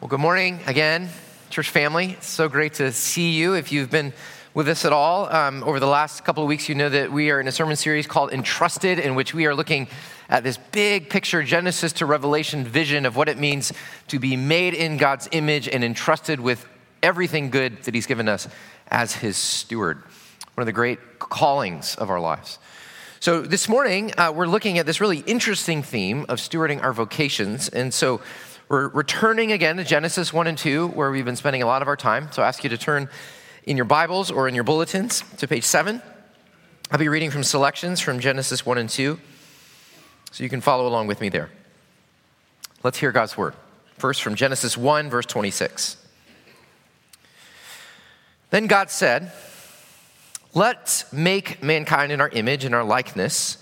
Well, good morning again, church family. It's so great to see you. If you've been with us at all um, over the last couple of weeks, you know that we are in a sermon series called Entrusted, in which we are looking at this big picture, Genesis to Revelation vision of what it means to be made in God's image and entrusted with everything good that He's given us as His steward. One of the great callings of our lives. So, this morning, uh, we're looking at this really interesting theme of stewarding our vocations. And so, we're returning again to Genesis 1 and 2, where we've been spending a lot of our time. So I ask you to turn in your Bibles or in your bulletins to page 7. I'll be reading from selections from Genesis 1 and 2, so you can follow along with me there. Let's hear God's word. First, from Genesis 1, verse 26. Then God said, Let's make mankind in our image and our likeness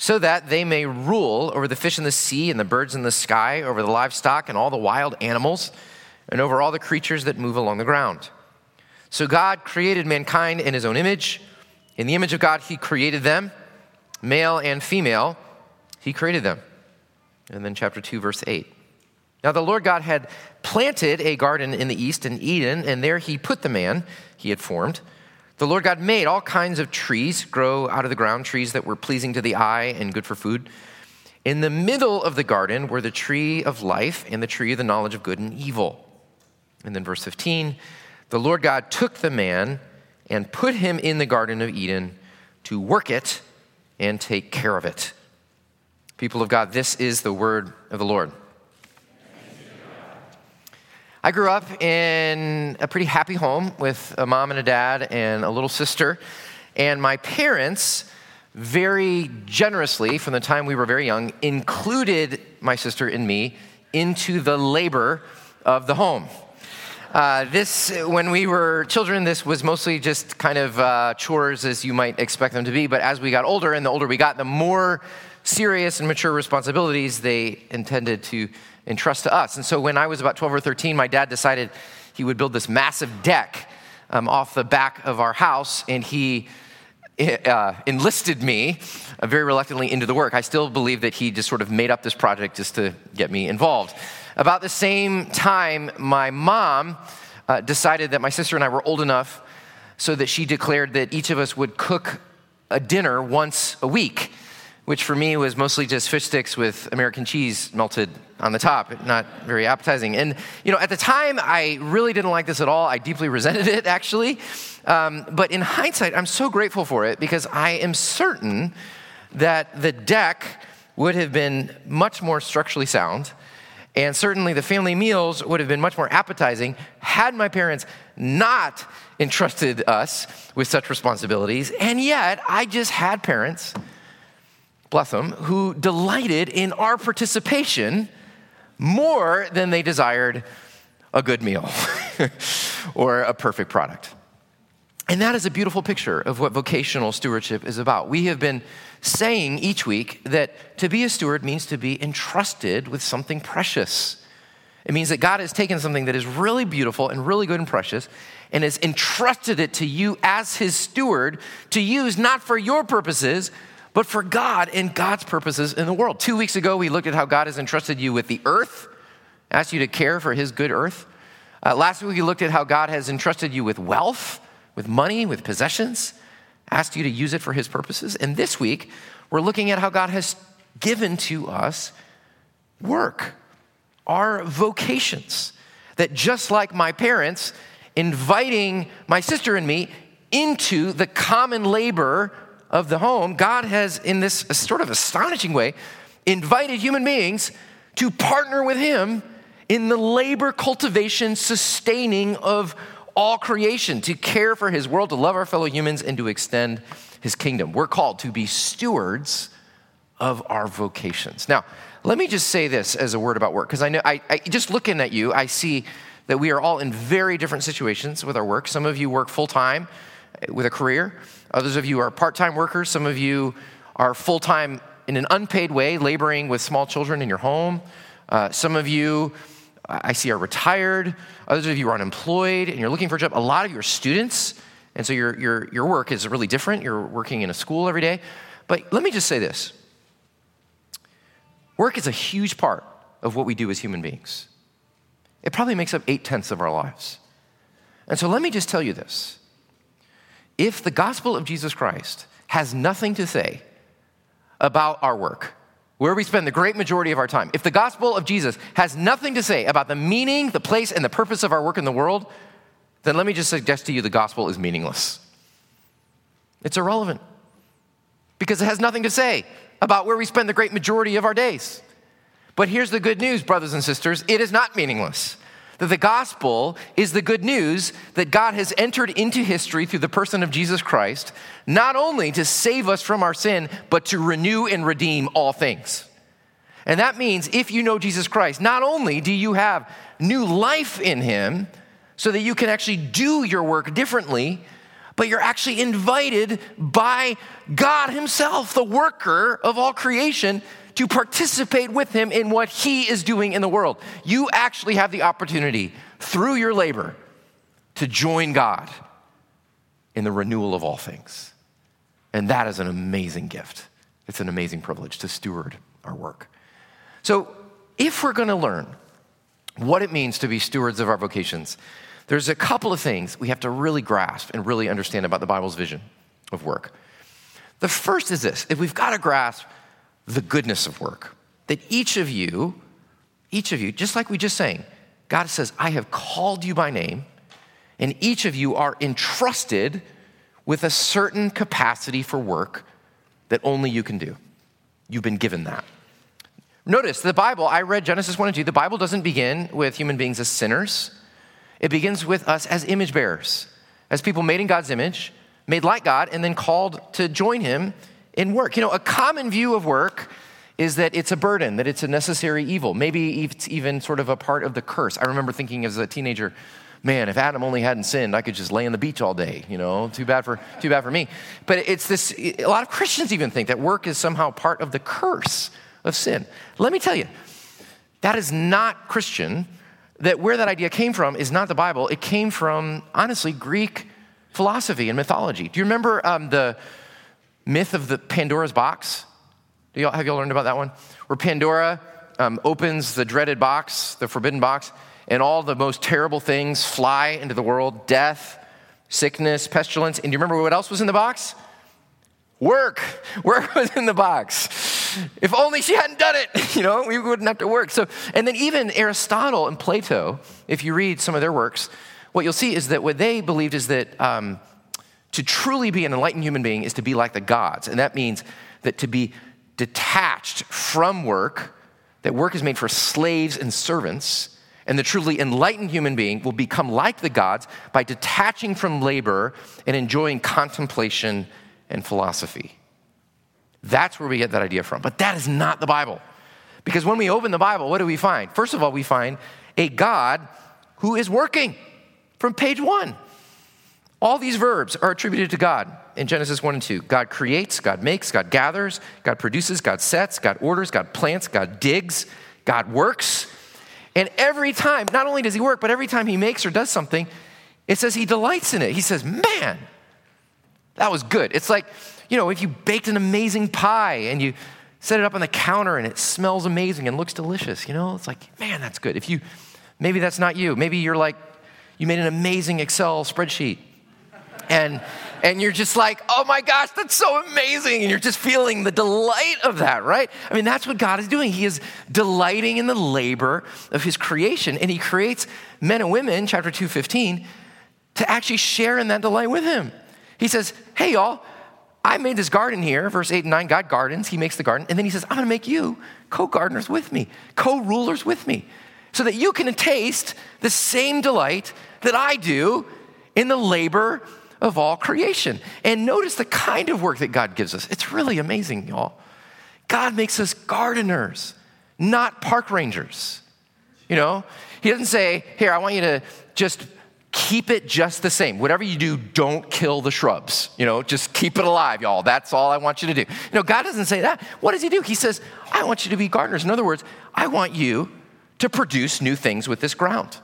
so that they may rule over the fish in the sea and the birds in the sky, over the livestock and all the wild animals, and over all the creatures that move along the ground. So God created mankind in his own image. In the image of God, he created them, male and female, he created them. And then chapter 2, verse 8. Now the Lord God had planted a garden in the east in Eden, and there he put the man he had formed. The Lord God made all kinds of trees grow out of the ground, trees that were pleasing to the eye and good for food. In the middle of the garden were the tree of life and the tree of the knowledge of good and evil. And then verse 15 the Lord God took the man and put him in the Garden of Eden to work it and take care of it. People of God, this is the word of the Lord. I grew up in a pretty happy home with a mom and a dad and a little sister. And my parents, very generously, from the time we were very young, included my sister and me into the labor of the home. Uh, this, when we were children, this was mostly just kind of uh, chores as you might expect them to be. But as we got older, and the older we got, the more serious and mature responsibilities they intended to entrust to us. And so when I was about 12 or 13, my dad decided he would build this massive deck um, off the back of our house, and he uh, enlisted me uh, very reluctantly into the work. I still believe that he just sort of made up this project just to get me involved. About the same time, my mom uh, decided that my sister and I were old enough so that she declared that each of us would cook a dinner once a week which for me was mostly just fish sticks with American cheese melted on the top, not very appetizing. And, you know, at the time, I really didn't like this at all. I deeply resented it, actually. Um, but in hindsight, I'm so grateful for it because I am certain that the deck would have been much more structurally sound. And certainly the family meals would have been much more appetizing had my parents not entrusted us with such responsibilities. And yet, I just had parents bless them, who delighted in our participation more than they desired a good meal or a perfect product. And that is a beautiful picture of what vocational stewardship is about. We have been saying each week that to be a steward means to be entrusted with something precious. It means that God has taken something that is really beautiful and really good and precious and has entrusted it to you as his steward to use not for your purposes, but for God and God's purposes in the world. Two weeks ago, we looked at how God has entrusted you with the earth, asked you to care for His good earth. Uh, last week, we looked at how God has entrusted you with wealth, with money, with possessions, asked you to use it for His purposes. And this week, we're looking at how God has given to us work, our vocations. That just like my parents inviting my sister and me into the common labor of the home, God has, in this sort of astonishing way, invited human beings to partner with Him in the labor, cultivation, sustaining of all creation, to care for His world, to love our fellow humans, and to extend His kingdom. We're called to be stewards of our vocations. Now, let me just say this as a word about work, because I know, I, I, just looking at you, I see that we are all in very different situations with our work. Some of you work full time with a career. Others of you are part time workers. Some of you are full time in an unpaid way, laboring with small children in your home. Uh, some of you, I see, are retired. Others of you are unemployed and you're looking for a job. A lot of you are students, and so your, your, your work is really different. You're working in a school every day. But let me just say this work is a huge part of what we do as human beings. it probably makes up eight tenths of our lives. And so let me just tell you this if the gospel of Jesus Christ has nothing to say about our work, where we spend the great majority of our time, if the gospel of Jesus has nothing to say about the meaning, the place, and the purpose of our work in the world, then let me just suggest to you the gospel is meaningless. It's irrelevant because it has nothing to say about where we spend the great majority of our days. But here's the good news, brothers and sisters it is not meaningless. That the gospel is the good news that God has entered into history through the person of Jesus Christ, not only to save us from our sin, but to renew and redeem all things. And that means if you know Jesus Christ, not only do you have new life in him so that you can actually do your work differently, but you're actually invited by God Himself, the worker of all creation, to participate with him in what he is doing in the world. You actually have the opportunity through your labor to join God in the renewal of all things. And that is an amazing gift. It's an amazing privilege to steward our work. So, if we're going to learn what it means to be stewards of our vocations, there's a couple of things we have to really grasp and really understand about the Bible's vision of work. The first is this if we've got to grasp the goodness of work. That each of you, each of you, just like we just sang, God says, I have called you by name, and each of you are entrusted with a certain capacity for work that only you can do. You've been given that. Notice the Bible, I read Genesis 1 and 2. The Bible doesn't begin with human beings as sinners, it begins with us as image bearers, as people made in God's image, made like God, and then called to join Him in work. You know, a common view of work is that it's a burden, that it's a necessary evil. Maybe it's even sort of a part of the curse. I remember thinking as a teenager, man, if Adam only hadn't sinned, I could just lay on the beach all day, you know, too bad for, too bad for me. But it's this, a lot of Christians even think that work is somehow part of the curse of sin. Let me tell you, that is not Christian. That where that idea came from is not the Bible. It came from, honestly, Greek philosophy and mythology. Do you remember um, the, myth of the Pandora's box. Do y'all, have y'all learned about that one? Where Pandora um, opens the dreaded box, the forbidden box, and all the most terrible things fly into the world death, sickness, pestilence. And do you remember what else was in the box? Work. Work was in the box. If only she hadn't done it, you know, we wouldn't have to work. So, and then even Aristotle and Plato, if you read some of their works, what you'll see is that what they believed is that um, to truly be an enlightened human being is to be like the gods. And that means that to be detached from work, that work is made for slaves and servants. And the truly enlightened human being will become like the gods by detaching from labor and enjoying contemplation and philosophy. That's where we get that idea from. But that is not the Bible. Because when we open the Bible, what do we find? First of all, we find a God who is working from page one. All these verbs are attributed to God in Genesis 1 and 2. God creates, God makes, God gathers, God produces, God sets, God orders, God plants, God digs, God works. And every time, not only does he work, but every time he makes or does something, it says he delights in it. He says, Man, that was good. It's like, you know, if you baked an amazing pie and you set it up on the counter and it smells amazing and looks delicious, you know, it's like, man, that's good. If you, maybe that's not you. Maybe you're like, you made an amazing Excel spreadsheet and and you're just like, oh my gosh, that's so amazing. And you're just feeling the delight of that, right? I mean, that's what God is doing. He is delighting in the labor of his creation. And he creates men and women, chapter 215, to actually share in that delight with him. He says, hey, y'all, I made this garden here, verse 8 and 9. God gardens, he makes the garden. And then he says, I'm gonna make you co gardeners with me, co rulers with me, so that you can taste the same delight that I do in the labor of all creation. And notice the kind of work that God gives us. It's really amazing, y'all. God makes us gardeners, not park rangers. You know, He doesn't say, Here, I want you to just keep it just the same. Whatever you do, don't kill the shrubs. You know, just keep it alive, y'all. That's all I want you to do. You know, God doesn't say that. What does He do? He says, I want you to be gardeners. In other words, I want you to produce new things with this ground.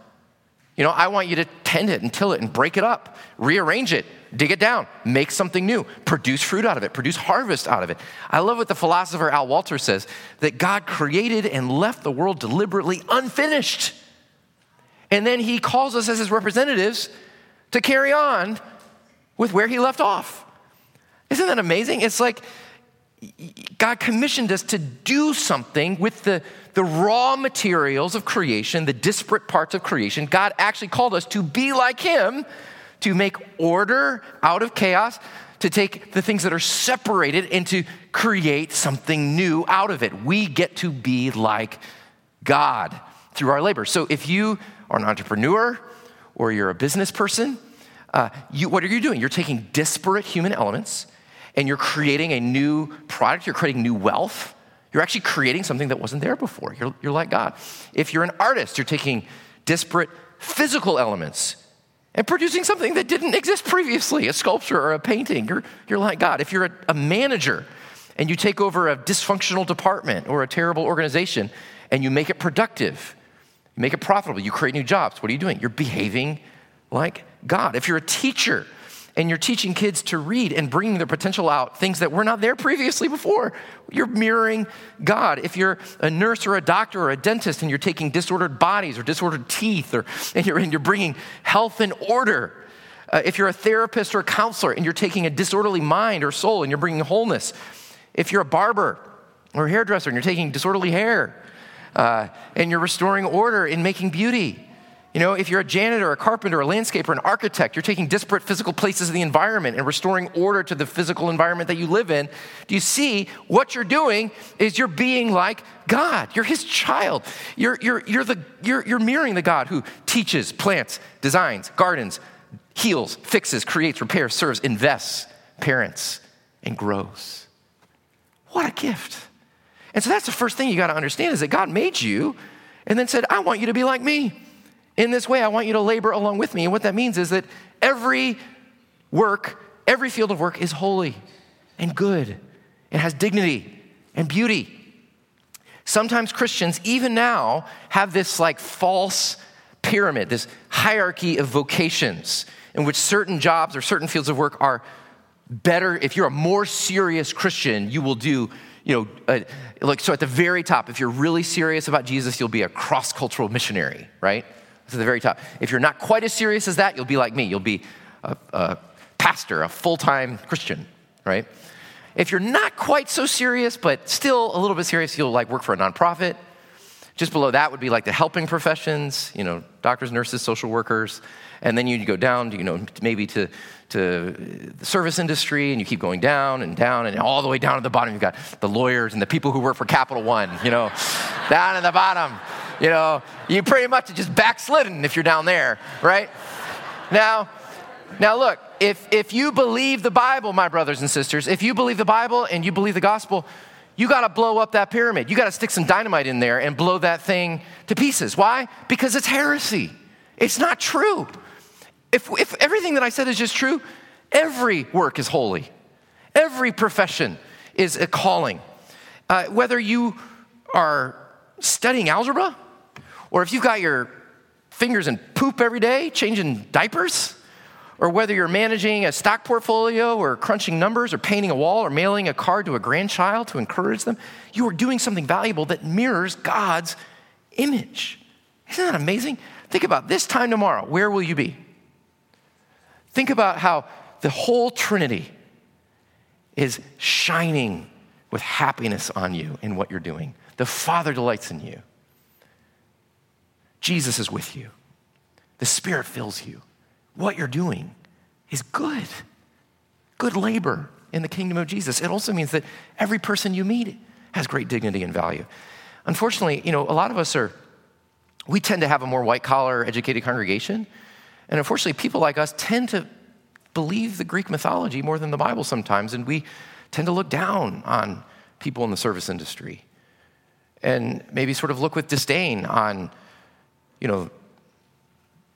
You know, I want you to tend it and till it and break it up, rearrange it, dig it down, make something new, produce fruit out of it, produce harvest out of it. I love what the philosopher Al Wolters says that God created and left the world deliberately unfinished. And then he calls us as his representatives to carry on with where he left off. Isn't that amazing? It's like God commissioned us to do something with the, the raw materials of creation, the disparate parts of creation. God actually called us to be like him, to make order out of chaos, to take the things that are separated and to create something new out of it. We get to be like God through our labor. So if you are an entrepreneur or you're a business person, uh, you, what are you doing? You're taking disparate human elements and you're creating a new product, you're creating new wealth. You're actually creating something that wasn't there before. You're, you're like God. If you're an artist, you're taking disparate physical elements and producing something that didn't exist previously, a sculpture or a painting. You're, you're like God. If you're a, a manager and you take over a dysfunctional department or a terrible organization and you make it productive, you make it profitable, you create new jobs, what are you doing? You're behaving like God. If you're a teacher and you're teaching kids to read and bringing their potential out, things that were not there previously before, you're mirroring God. If you're a nurse or a doctor or a dentist and you're taking disordered bodies or disordered teeth, or, and, you're, and you're bringing health and order, uh, if you're a therapist or a counselor and you're taking a disorderly mind or soul and you're bringing wholeness, if you're a barber or a hairdresser and you're taking disorderly hair uh, and you're restoring order and making beauty, you know, if you're a janitor, a carpenter, a landscaper, an architect, you're taking disparate physical places in the environment and restoring order to the physical environment that you live in. Do you see what you're doing is you're being like God. You're his child. You're, you're, you're, the, you're, you're mirroring the God who teaches, plants, designs, gardens, heals, fixes, creates, repairs, serves, invests, parents, and grows. What a gift. And so that's the first thing you got to understand is that God made you and then said, I want you to be like me. In this way, I want you to labor along with me. And what that means is that every work, every field of work is holy and good. It has dignity and beauty. Sometimes Christians, even now, have this like false pyramid, this hierarchy of vocations in which certain jobs or certain fields of work are better. If you're a more serious Christian, you will do, you know, uh, like, so at the very top, if you're really serious about Jesus, you'll be a cross cultural missionary, right? To the very top. If you're not quite as serious as that, you'll be like me. You'll be a, a pastor, a full time Christian, right? If you're not quite so serious, but still a little bit serious, you'll like work for a nonprofit. Just below that would be like the helping professions, you know, doctors, nurses, social workers. And then you'd go down, you know, maybe to, to the service industry, and you keep going down and down, and all the way down to the bottom, you've got the lawyers and the people who work for Capital One, you know, down at the bottom. You know, you pretty much just backslidden if you're down there, right? Now, now look, if, if you believe the Bible, my brothers and sisters, if you believe the Bible and you believe the gospel, you got to blow up that pyramid. You got to stick some dynamite in there and blow that thing to pieces. Why? Because it's heresy. It's not true. If, if everything that I said is just true, every work is holy, every profession is a calling. Uh, whether you are studying algebra or if you've got your fingers in poop every day, changing diapers, or whether you're managing a stock portfolio or crunching numbers or painting a wall or mailing a card to a grandchild to encourage them, you are doing something valuable that mirrors God's image. Isn't that amazing? Think about this time tomorrow. Where will you be? Think about how the whole Trinity is shining with happiness on you in what you're doing. The Father delights in you. Jesus is with you. The Spirit fills you. What you're doing is good. Good labor in the kingdom of Jesus. It also means that every person you meet has great dignity and value. Unfortunately, you know, a lot of us are, we tend to have a more white collar educated congregation. And unfortunately, people like us tend to believe the Greek mythology more than the Bible sometimes. And we tend to look down on people in the service industry and maybe sort of look with disdain on you know,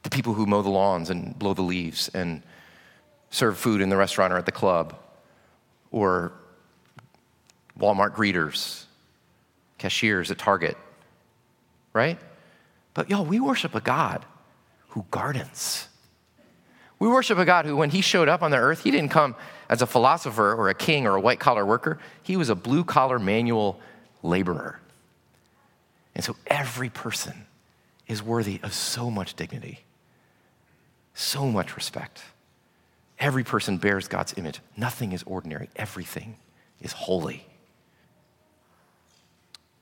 the people who mow the lawns and blow the leaves and serve food in the restaurant or at the club, or Walmart greeters, cashiers at Target, right? But y'all, we worship a God who gardens. We worship a God who, when he showed up on the earth, he didn't come as a philosopher or a king or a white collar worker. He was a blue collar manual laborer. And so every person is worthy of so much dignity, so much respect. Every person bears God's image. Nothing is ordinary, everything is holy.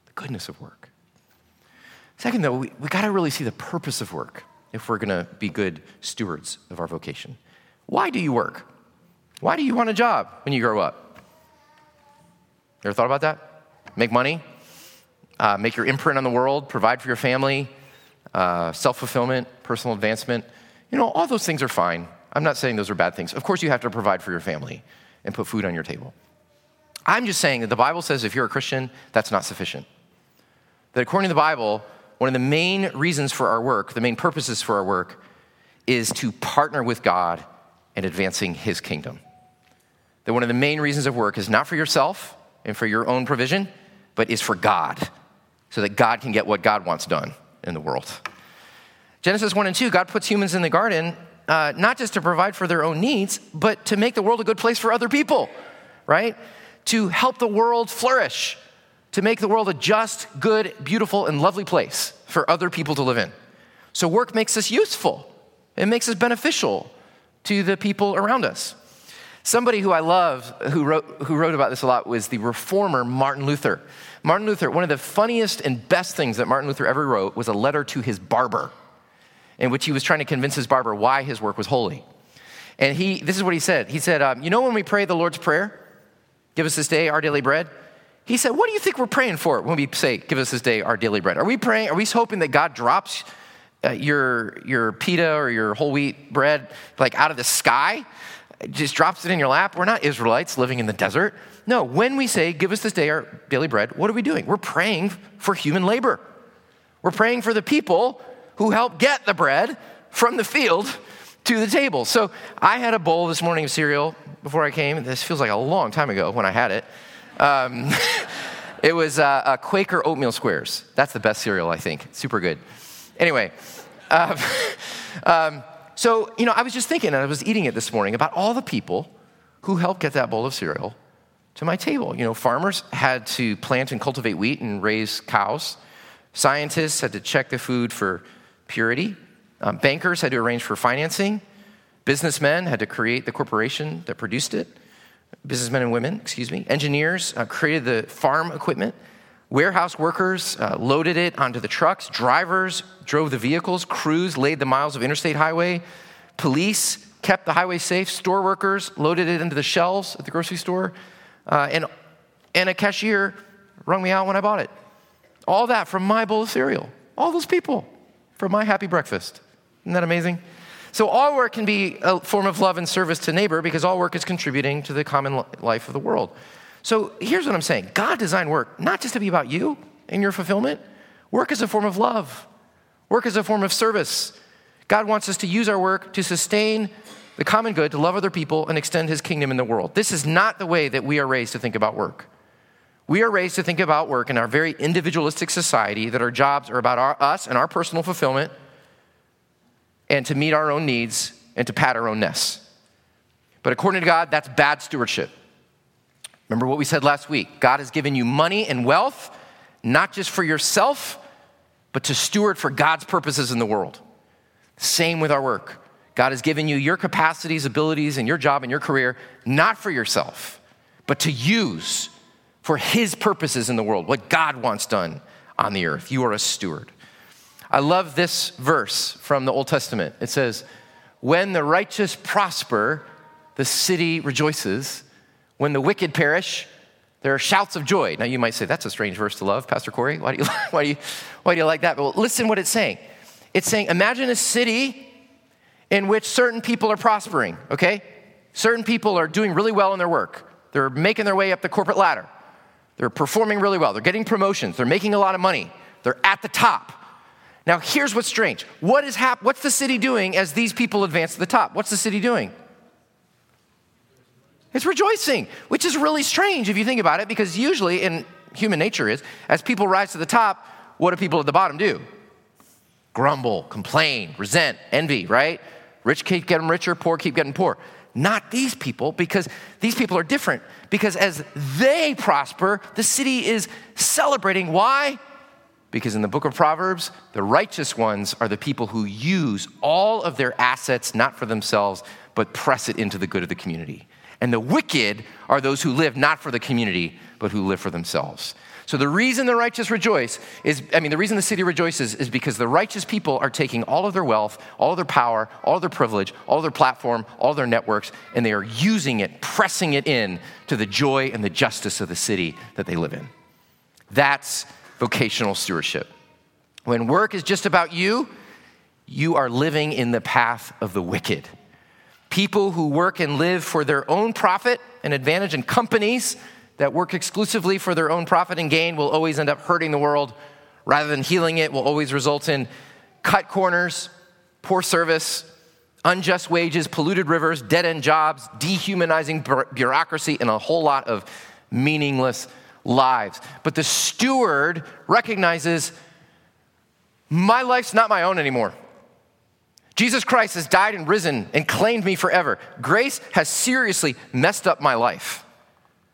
The goodness of work. Second, though, we, we got to really see the purpose of work if we're going to be good stewards of our vocation. Why do you work? Why do you want a job when you grow up? You ever thought about that? Make money, uh, make your imprint on the world, provide for your family, uh, self fulfillment, personal advancement. You know, all those things are fine. I'm not saying those are bad things. Of course, you have to provide for your family and put food on your table. I'm just saying that the Bible says if you're a Christian, that's not sufficient. That according to the Bible, one of the main reasons for our work, the main purposes for our work, is to partner with God in advancing His kingdom. That one of the main reasons of work is not for yourself and for your own provision, but is for God, so that God can get what God wants done in the world. Genesis 1 and 2, God puts humans in the garden uh, not just to provide for their own needs, but to make the world a good place for other people, right? To help the world flourish, to make the world a just, good, beautiful, and lovely place for other people to live in. So work makes us useful, it makes us beneficial to the people around us. Somebody who I love who wrote, who wrote about this a lot was the reformer Martin Luther. Martin Luther, one of the funniest and best things that Martin Luther ever wrote was a letter to his barber in which he was trying to convince his barber why his work was holy. And he, this is what he said. He said, um, You know, when we pray the Lord's Prayer, give us this day our daily bread? He said, What do you think we're praying for when we say, Give us this day our daily bread? Are we praying, are we hoping that God drops uh, your, your pita or your whole wheat bread like out of the sky? Just drops it in your lap? We're not Israelites living in the desert. No, when we say, Give us this day our daily bread, what are we doing? We're praying for human labor. We're praying for the people who help get the bread from the field to the table. So I had a bowl this morning of cereal before I came. This feels like a long time ago when I had it. Um, it was uh, a Quaker oatmeal squares. That's the best cereal, I think. Super good. Anyway, uh, um, so you know, I was just thinking, and I was eating it this morning about all the people who helped get that bowl of cereal to my table. You know, farmers had to plant and cultivate wheat and raise cows. Scientists had to check the food for purity. Um, bankers had to arrange for financing. Businessmen had to create the corporation that produced it. Businessmen and women, excuse me. Engineers uh, created the farm equipment. Warehouse workers uh, loaded it onto the trucks. Drivers drove the vehicles. Crews laid the miles of interstate highway. Police kept the highway safe. Store workers loaded it into the shelves at the grocery store. Uh, and, and a cashier rung me out when I bought it. All that from my bowl of cereal. All those people for my happy breakfast. Isn't that amazing? So, all work can be a form of love and service to neighbor because all work is contributing to the common life of the world. So, here's what I'm saying God designed work not just to be about you and your fulfillment, work is a form of love, work is a form of service. God wants us to use our work to sustain the common good, to love other people, and extend his kingdom in the world. This is not the way that we are raised to think about work. We are raised to think about work in our very individualistic society that our jobs are about our, us and our personal fulfillment and to meet our own needs and to pat our own nests. But according to God, that's bad stewardship. Remember what we said last week God has given you money and wealth, not just for yourself, but to steward for God's purposes in the world. Same with our work. God has given you your capacities, abilities, and your job and your career, not for yourself, but to use for His purposes in the world, what God wants done on the earth. You are a steward. I love this verse from the Old Testament. It says, When the righteous prosper, the city rejoices. When the wicked perish, there are shouts of joy. Now you might say, That's a strange verse to love, Pastor Corey. Why do you, why do you, why do you like that? Well, listen what it's saying. It's saying, Imagine a city in which certain people are prospering, okay? Certain people are doing really well in their work, they're making their way up the corporate ladder. They're performing really well. They're getting promotions. They're making a lot of money. They're at the top. Now, here's what's strange. What is hap- what's the city doing as these people advance to the top? What's the city doing? It's rejoicing, which is really strange if you think about it, because usually in human nature is, as people rise to the top, what do people at the bottom do? Grumble, complain, resent, envy, right? Rich keep getting richer, poor keep getting poor. Not these people, because these people are different. Because as they prosper, the city is celebrating. Why? Because in the book of Proverbs, the righteous ones are the people who use all of their assets not for themselves, but press it into the good of the community. And the wicked are those who live not for the community, but who live for themselves. So the reason the righteous rejoice is, I mean, the reason the city rejoices is because the righteous people are taking all of their wealth, all of their power, all of their privilege, all of their platform, all their networks, and they are using it, pressing it in to the joy and the justice of the city that they live in. That's vocational stewardship. When work is just about you, you are living in the path of the wicked. People who work and live for their own profit and advantage and companies that work exclusively for their own profit and gain will always end up hurting the world rather than healing it, will always result in cut corners, poor service, unjust wages, polluted rivers, dead end jobs, dehumanizing bureaucracy, and a whole lot of meaningless lives. But the steward recognizes my life's not my own anymore. Jesus Christ has died and risen and claimed me forever. Grace has seriously messed up my life.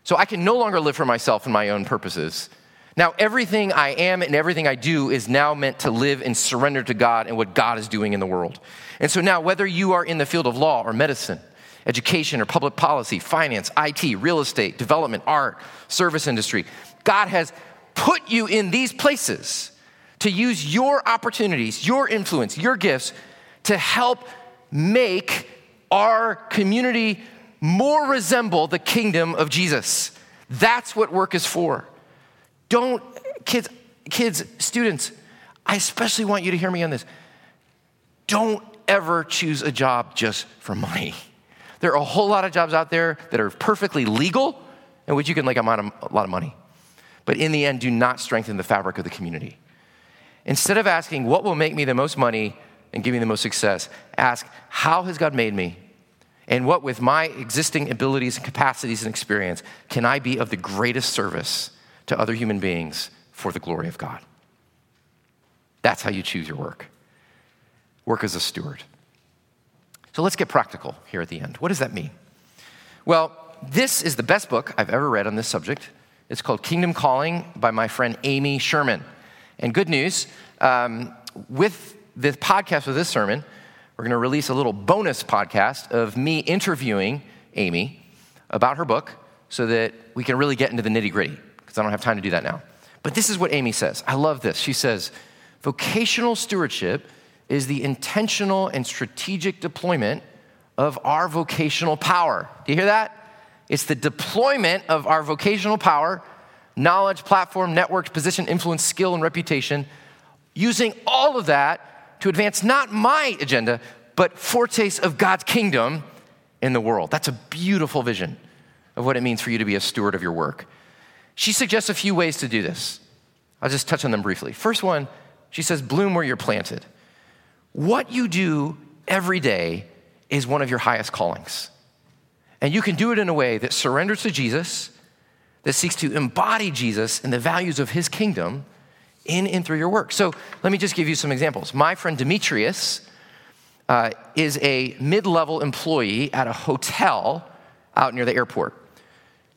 So I can no longer live for myself and my own purposes. Now, everything I am and everything I do is now meant to live and surrender to God and what God is doing in the world. And so now, whether you are in the field of law or medicine, education or public policy, finance, IT, real estate, development, art, service industry, God has put you in these places to use your opportunities, your influence, your gifts to help make our community more resemble the kingdom of Jesus. That's what work is for. Don't, kids, kids, students, I especially want you to hear me on this. Don't ever choose a job just for money. There are a whole lot of jobs out there that are perfectly legal in which you can make a lot of money. But in the end, do not strengthen the fabric of the community. Instead of asking, what will make me the most money and give me the most success, ask, how has God made me? And what, with my existing abilities and capacities and experience, can I be of the greatest service to other human beings for the glory of God? That's how you choose your work. Work as a steward. So let's get practical here at the end. What does that mean? Well, this is the best book I've ever read on this subject. It's called Kingdom Calling by my friend Amy Sherman. And good news, um, with the podcast of this sermon, we're going to release a little bonus podcast of me interviewing Amy about her book so that we can really get into the nitty gritty, because I don't have time to do that now. But this is what Amy says. I love this. She says, Vocational stewardship is the intentional and strategic deployment of our vocational power. Do you hear that? It's the deployment of our vocational power, knowledge, platform, network, position, influence, skill, and reputation, using all of that to advance not my agenda, but foretaste of God's kingdom in the world. That's a beautiful vision of what it means for you to be a steward of your work. She suggests a few ways to do this. I'll just touch on them briefly. First one, she says, bloom where you're planted. What you do every day is one of your highest callings. And you can do it in a way that surrenders to Jesus, that seeks to embody Jesus and the values of his kingdom, in and through your work. So let me just give you some examples. My friend Demetrius uh, is a mid level employee at a hotel out near the airport.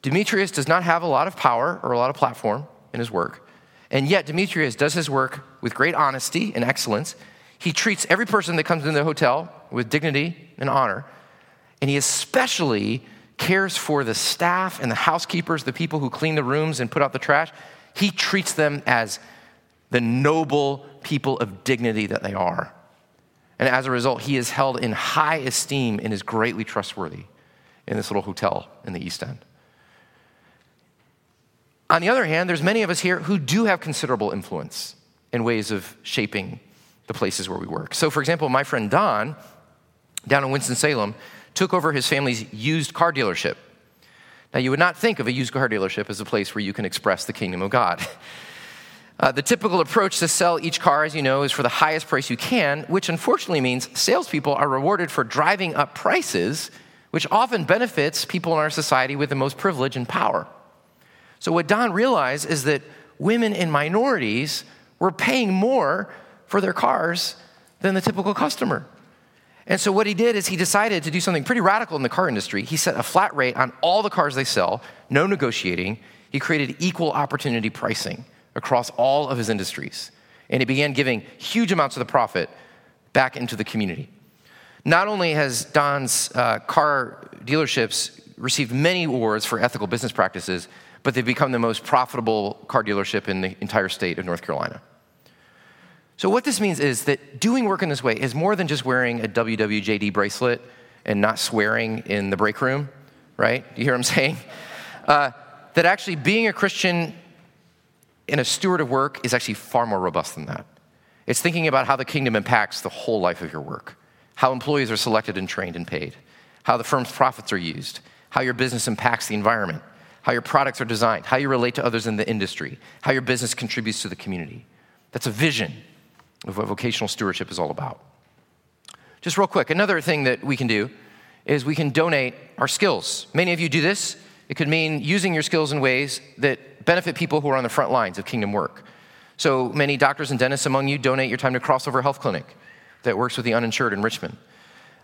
Demetrius does not have a lot of power or a lot of platform in his work, and yet Demetrius does his work with great honesty and excellence. He treats every person that comes into the hotel with dignity and honor, and he especially cares for the staff and the housekeepers, the people who clean the rooms and put out the trash. He treats them as the noble people of dignity that they are. And as a result, he is held in high esteem and is greatly trustworthy in this little hotel in the East End. On the other hand, there's many of us here who do have considerable influence in ways of shaping the places where we work. So, for example, my friend Don, down in Winston-Salem, took over his family's used car dealership. Now, you would not think of a used car dealership as a place where you can express the kingdom of God. Uh, the typical approach to sell each car, as you know, is for the highest price you can, which unfortunately means salespeople are rewarded for driving up prices, which often benefits people in our society with the most privilege and power. So, what Don realized is that women and minorities were paying more for their cars than the typical customer. And so, what he did is he decided to do something pretty radical in the car industry. He set a flat rate on all the cars they sell, no negotiating. He created equal opportunity pricing across all of his industries. And he began giving huge amounts of the profit back into the community. Not only has Don's uh, car dealerships received many awards for ethical business practices, but they've become the most profitable car dealership in the entire state of North Carolina. So, what this means is that doing work in this way is more than just wearing a WWJD bracelet and not swearing in the break room, right? You hear what I'm saying? Uh, that actually being a Christian and a steward of work is actually far more robust than that. It's thinking about how the kingdom impacts the whole life of your work, how employees are selected and trained and paid, how the firm's profits are used, how your business impacts the environment, how your products are designed, how you relate to others in the industry, how your business contributes to the community. That's a vision of what vocational stewardship is all about. Just real quick, another thing that we can do is we can donate our skills. Many of you do this. It could mean using your skills in ways that benefit people who are on the front lines of kingdom work. So many doctors and dentists among you donate your time to Crossover Health Clinic that works with the uninsured in Richmond.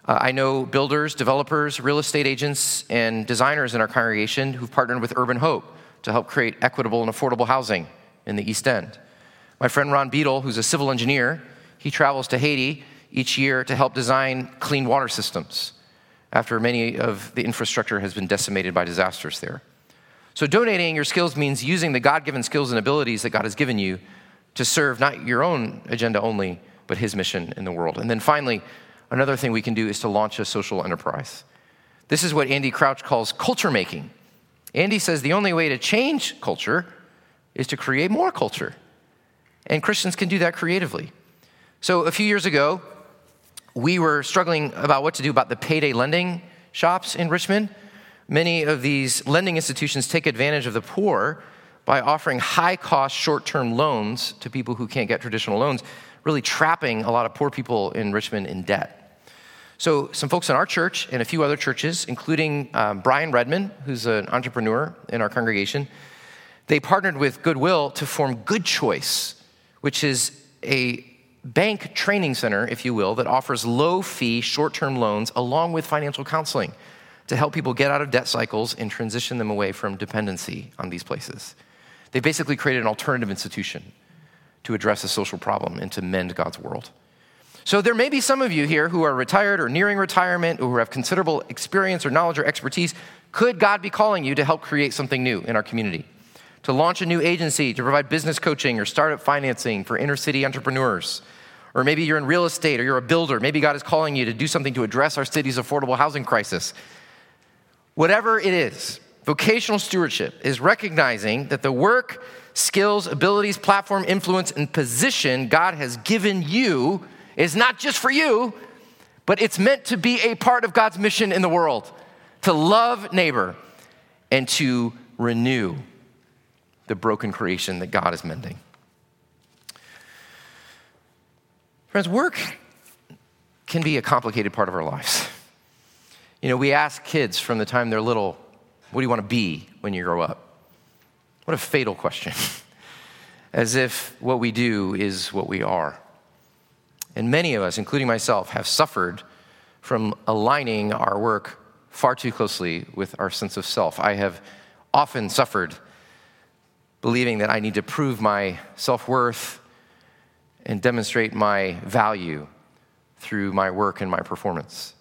Uh, I know builders, developers, real estate agents, and designers in our congregation who've partnered with Urban Hope to help create equitable and affordable housing in the East End. My friend Ron Beadle, who's a civil engineer, he travels to Haiti each year to help design clean water systems after many of the infrastructure has been decimated by disasters there. So, donating your skills means using the God given skills and abilities that God has given you to serve not your own agenda only, but His mission in the world. And then finally, another thing we can do is to launch a social enterprise. This is what Andy Crouch calls culture making. Andy says the only way to change culture is to create more culture. And Christians can do that creatively. So a few years ago, we were struggling about what to do about the payday lending shops in Richmond. Many of these lending institutions take advantage of the poor by offering high cost short term loans to people who can't get traditional loans, really trapping a lot of poor people in Richmond in debt. So, some folks in our church and a few other churches, including um, Brian Redman, who's an entrepreneur in our congregation, they partnered with Goodwill to form Good Choice, which is a bank training center, if you will, that offers low fee, short term loans along with financial counseling to help people get out of debt cycles and transition them away from dependency on these places. They basically created an alternative institution to address a social problem and to mend God's world. So, there may be some of you here who are retired or nearing retirement or who have considerable experience or knowledge or expertise. Could God be calling you to help create something new in our community? to launch a new agency to provide business coaching or startup financing for inner city entrepreneurs. Or maybe you're in real estate or you're a builder. Maybe God is calling you to do something to address our city's affordable housing crisis. Whatever it is, vocational stewardship is recognizing that the work, skills, abilities, platform, influence, and position God has given you is not just for you, but it's meant to be a part of God's mission in the world to love neighbor and to renew the broken creation that God is mending. Friends, work can be a complicated part of our lives. You know, we ask kids from the time they're little, what do you want to be when you grow up? What a fatal question. As if what we do is what we are. And many of us, including myself, have suffered from aligning our work far too closely with our sense of self. I have often suffered believing that I need to prove my self worth and demonstrate my value through my work and my performance.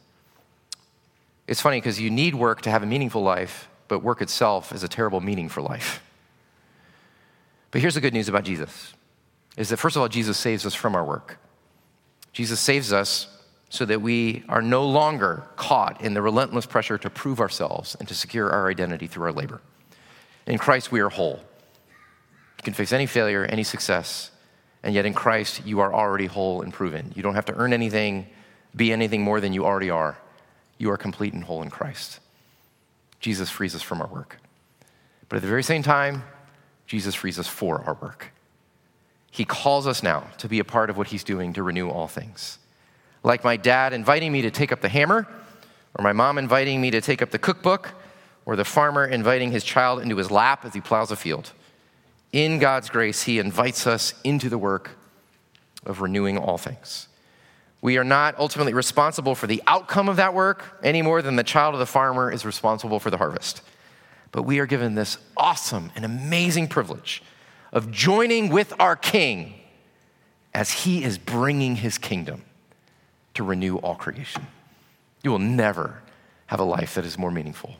It's funny because you need work to have a meaningful life, but work itself is a terrible meaning for life. But here's the good news about Jesus is that first of all Jesus saves us from our work. Jesus saves us so that we are no longer caught in the relentless pressure to prove ourselves and to secure our identity through our labor. In Christ we are whole. You can face any failure, any success, and yet in Christ, you are already whole and proven. You don't have to earn anything, be anything more than you already are. You are complete and whole in Christ. Jesus frees us from our work. But at the very same time, Jesus frees us for our work. He calls us now to be a part of what he's doing to renew all things. Like my dad inviting me to take up the hammer, or my mom inviting me to take up the cookbook, or the farmer inviting his child into his lap as he plows a field in God's grace, He invites us into the work of renewing all things. We are not ultimately responsible for the outcome of that work any more than the child of the farmer is responsible for the harvest. But we are given this awesome and amazing privilege of joining with our King as He is bringing His kingdom to renew all creation. You will never have a life that is more meaningful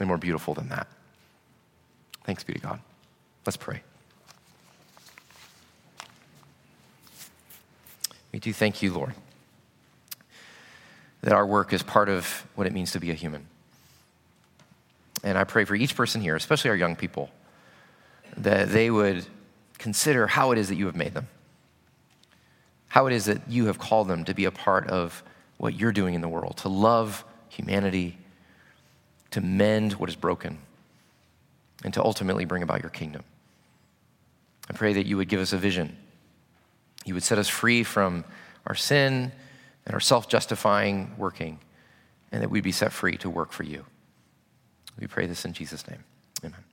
and more beautiful than that. Thanks be to God. Let's pray. We do thank you, Lord, that our work is part of what it means to be a human. And I pray for each person here, especially our young people, that they would consider how it is that you have made them, how it is that you have called them to be a part of what you're doing in the world, to love humanity, to mend what is broken, and to ultimately bring about your kingdom. I pray that you would give us a vision. You would set us free from our sin and our self justifying working, and that we'd be set free to work for you. We pray this in Jesus' name. Amen.